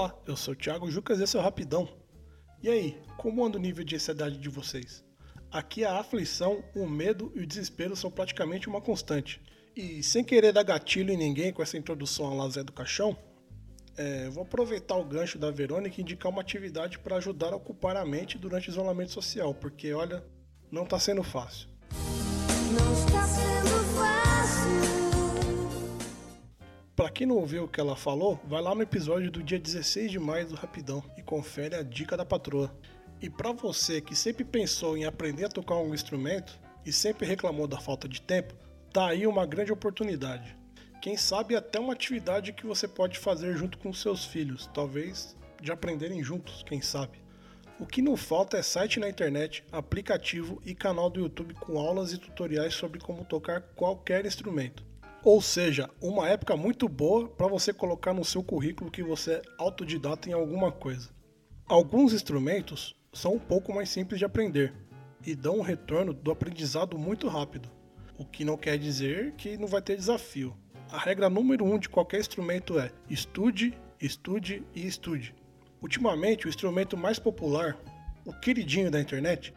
Olá, eu sou o Thiago Jucas e esse é o Rapidão. E aí, como anda o nível de ansiedade de vocês? Aqui a aflição, o medo e o desespero são praticamente uma constante. E sem querer dar gatilho em ninguém com essa introdução ao Lazé do Caixão, é, vou aproveitar o gancho da Verônica e indicar uma atividade para ajudar a ocupar a mente durante o isolamento social, porque olha, não está sendo fácil. Para quem não ouviu o que ela falou, vai lá no episódio do dia 16 de maio do Rapidão e confere a dica da patroa. E para você que sempre pensou em aprender a tocar um instrumento e sempre reclamou da falta de tempo, tá aí uma grande oportunidade. Quem sabe até uma atividade que você pode fazer junto com seus filhos, talvez de aprenderem juntos, quem sabe. O que não falta é site na internet, aplicativo e canal do YouTube com aulas e tutoriais sobre como tocar qualquer instrumento. Ou seja, uma época muito boa para você colocar no seu currículo que você é autodidata em alguma coisa. Alguns instrumentos são um pouco mais simples de aprender e dão um retorno do aprendizado muito rápido, o que não quer dizer que não vai ter desafio. A regra número um de qualquer instrumento é estude, estude e estude. Ultimamente, o instrumento mais popular, o queridinho da internet,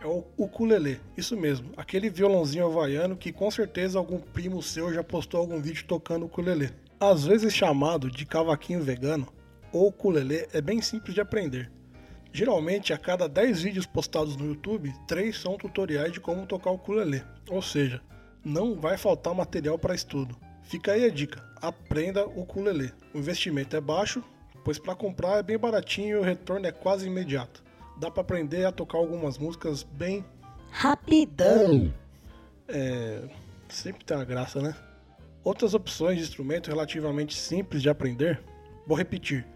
é o ukulele. Isso mesmo, aquele violãozinho havaiano que com certeza algum primo seu já postou algum vídeo tocando ukulele. Às vezes chamado de cavaquinho vegano, o ukulele é bem simples de aprender. Geralmente, a cada 10 vídeos postados no YouTube, 3 são tutoriais de como tocar o ukulele. Ou seja, não vai faltar material para estudo. Fica aí a dica: aprenda o ukulele. O investimento é baixo, pois para comprar é bem baratinho e o retorno é quase imediato. Dá para aprender a tocar algumas músicas bem rapidão. É, sempre tem uma graça, né? Outras opções de instrumento relativamente simples de aprender, vou repetir,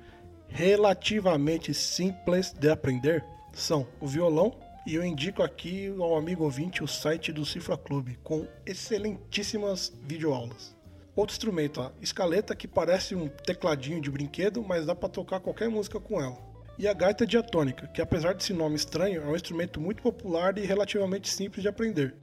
relativamente simples de aprender são o violão, e eu indico aqui ao amigo ouvinte o site do Cifra Clube, com excelentíssimas videoaulas. Outro instrumento, a escaleta, que parece um tecladinho de brinquedo, mas dá para tocar qualquer música com ela. E a gaita diatônica, que apesar desse nome estranho, é um instrumento muito popular e relativamente simples de aprender.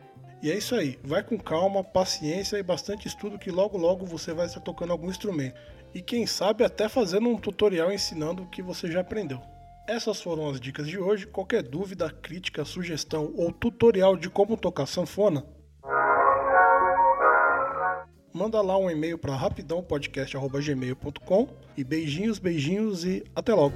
E é isso aí, vai com calma, paciência e bastante estudo que logo logo você vai estar tocando algum instrumento. E quem sabe até fazendo um tutorial ensinando o que você já aprendeu. Essas foram as dicas de hoje. Qualquer dúvida, crítica, sugestão ou tutorial de como tocar sanfona, manda lá um e-mail para rapidãopodcast.gmail.com e beijinhos, beijinhos e até logo.